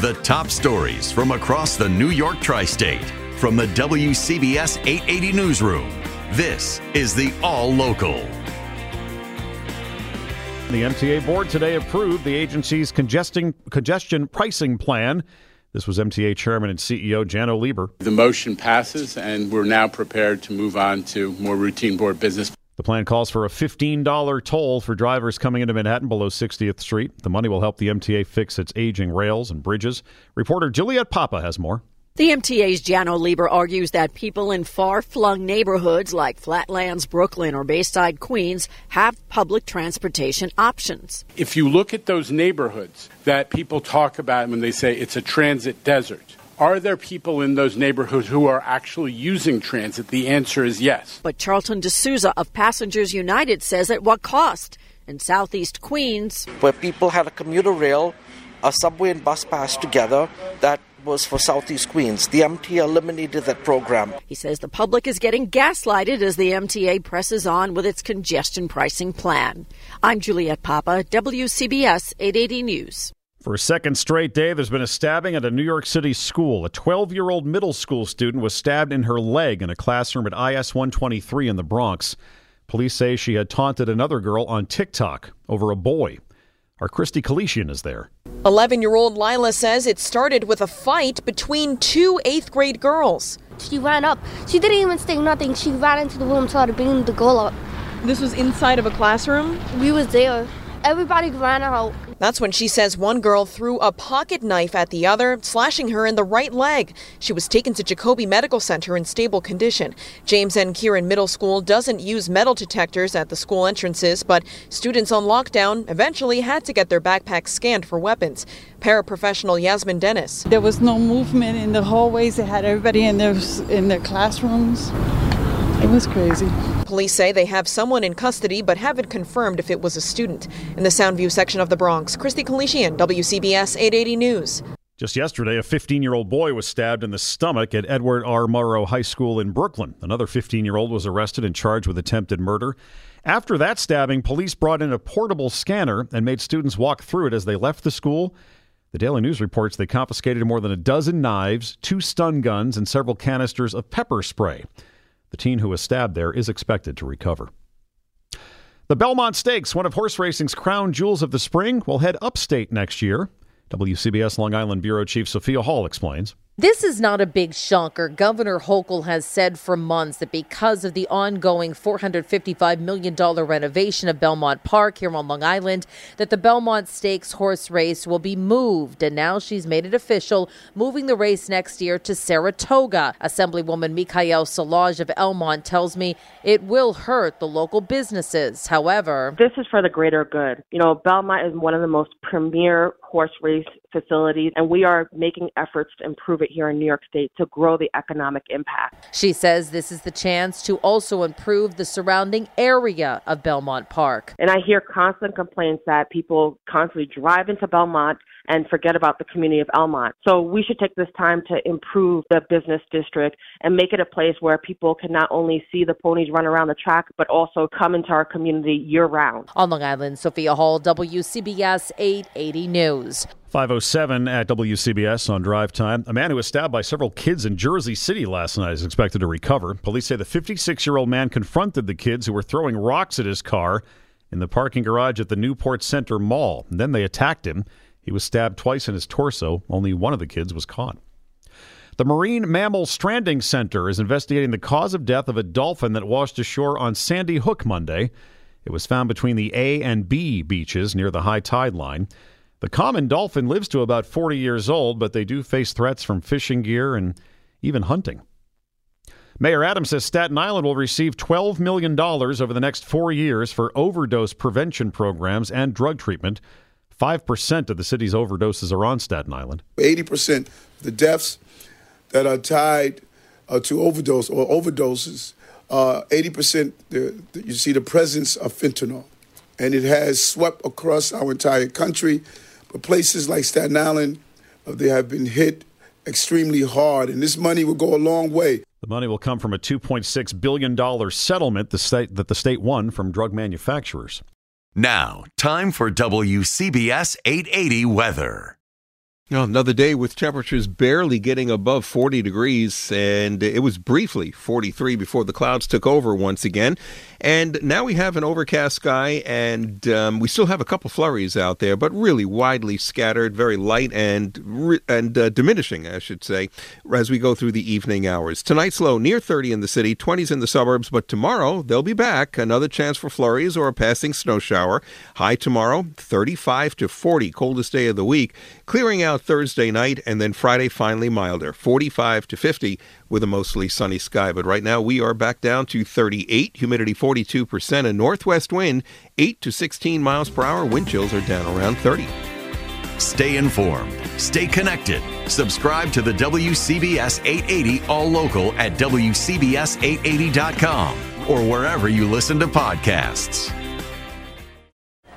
The top stories from across the New York tri state from the WCBS 880 Newsroom. This is the All Local. The MTA board today approved the agency's congestion, congestion pricing plan. This was MTA Chairman and CEO Janno Lieber. The motion passes, and we're now prepared to move on to more routine board business. The plan calls for a $15 toll for drivers coming into Manhattan below 60th Street. The money will help the MTA fix its aging rails and bridges. Reporter Juliet Papa has more. The MTA's Janno Lieber argues that people in far flung neighborhoods like Flatlands, Brooklyn, or Bayside, Queens have public transportation options. If you look at those neighborhoods that people talk about when they say it's a transit desert, are there people in those neighborhoods who are actually using transit? The answer is yes. But Charlton D'Souza of Passengers United says at what cost? In southeast Queens, where people had a commuter rail, a subway and bus pass together that was for Southeast Queens. The MTA eliminated that program. He says the public is getting gaslighted as the MTA presses on with its congestion pricing plan. I'm Juliet Papa, WCBS 880 News. For a second straight day, there's been a stabbing at a New York City school. A 12 year old middle school student was stabbed in her leg in a classroom at IS 123 in the Bronx. Police say she had taunted another girl on TikTok over a boy. Our Christy Kalishian is there. 11 year old Lila says it started with a fight between two eighth grade girls. She ran up. She didn't even say nothing. She ran into the room, started beating the girl up. This was inside of a classroom? We was there. Everybody ran out. That's when she says one girl threw a pocket knife at the other, slashing her in the right leg. She was taken to Jacobi Medical Center in stable condition. James M. Kieran Middle School doesn't use metal detectors at the school entrances, but students on lockdown eventually had to get their backpacks scanned for weapons. Paraprofessional Yasmin Dennis. There was no movement in the hallways. They had everybody in their in their classrooms. It was crazy. Police say they have someone in custody but haven't confirmed if it was a student. In the Soundview section of the Bronx, Christy Kalishian, WCBS 880 News. Just yesterday, a 15 year old boy was stabbed in the stomach at Edward R. Murrow High School in Brooklyn. Another 15 year old was arrested and charged with attempted murder. After that stabbing, police brought in a portable scanner and made students walk through it as they left the school. The Daily News reports they confiscated more than a dozen knives, two stun guns, and several canisters of pepper spray. The teen who was stabbed there is expected to recover. The Belmont Stakes, one of horse racing's crown jewels of the spring, will head upstate next year. WCBS Long Island Bureau Chief Sophia Hall explains. This is not a big shocker. Governor Hochul has said for months that because of the ongoing $455 million renovation of Belmont Park here on Long Island, that the Belmont Stakes horse race will be moved. And now she's made it official, moving the race next year to Saratoga. Assemblywoman Michaelle Solages of Elmont tells me it will hurt the local businesses. However, this is for the greater good. You know, Belmont is one of the most premier horse race facilities, and we are making efforts to improve it here in New York State to grow the economic impact. She says this is the chance to also improve the surrounding area of Belmont Park. And I hear constant complaints that people constantly drive into Belmont and forget about the community of Elmont. So we should take this time to improve the business district and make it a place where people can not only see the ponies run around the track, but also come into our community year round. On Long Island, Sophia Hall, WCBS 880 News. 507 at WCBS on drive time. A man who was stabbed by several kids in Jersey City last night is expected to recover. Police say the 56 year old man confronted the kids who were throwing rocks at his car in the parking garage at the Newport Center Mall. Then they attacked him. He He was stabbed twice in his torso. Only one of the kids was caught. The Marine Mammal Stranding Center is investigating the cause of death of a dolphin that washed ashore on Sandy Hook Monday. It was found between the A and B beaches near the high tide line. The common dolphin lives to about 40 years old, but they do face threats from fishing gear and even hunting. Mayor Adams says Staten Island will receive $12 million over the next four years for overdose prevention programs and drug treatment. 5% of the city's overdoses are on Staten Island. 80% of the deaths that are tied uh, to overdose or overdoses, uh, 80% the, the, you see the presence of fentanyl. And it has swept across our entire country. But places like Staten Island, uh, they have been hit extremely hard. And this money will go a long way. The money will come from a $2.6 billion settlement the state, that the state won from drug manufacturers. Now, time for WCBS 880 weather. Oh, another day with temperatures barely getting above 40 degrees, and it was briefly 43 before the clouds took over once again. And now we have an overcast sky, and um, we still have a couple flurries out there, but really widely scattered, very light and and uh, diminishing, I should say, as we go through the evening hours. Tonight's low near 30 in the city, 20s in the suburbs, but tomorrow they'll be back. Another chance for flurries or a passing snow shower. High tomorrow, 35 to 40, coldest day of the week. Clearing out Thursday night, and then Friday finally milder, 45 to 50 with a mostly sunny sky. But right now we are back down to 38, humidity 42%, a northwest wind 8 to 16 miles per hour. Wind chills are down around 30. Stay informed, stay connected. Subscribe to the WCBS 880 All Local at WCBS880.com or wherever you listen to podcasts.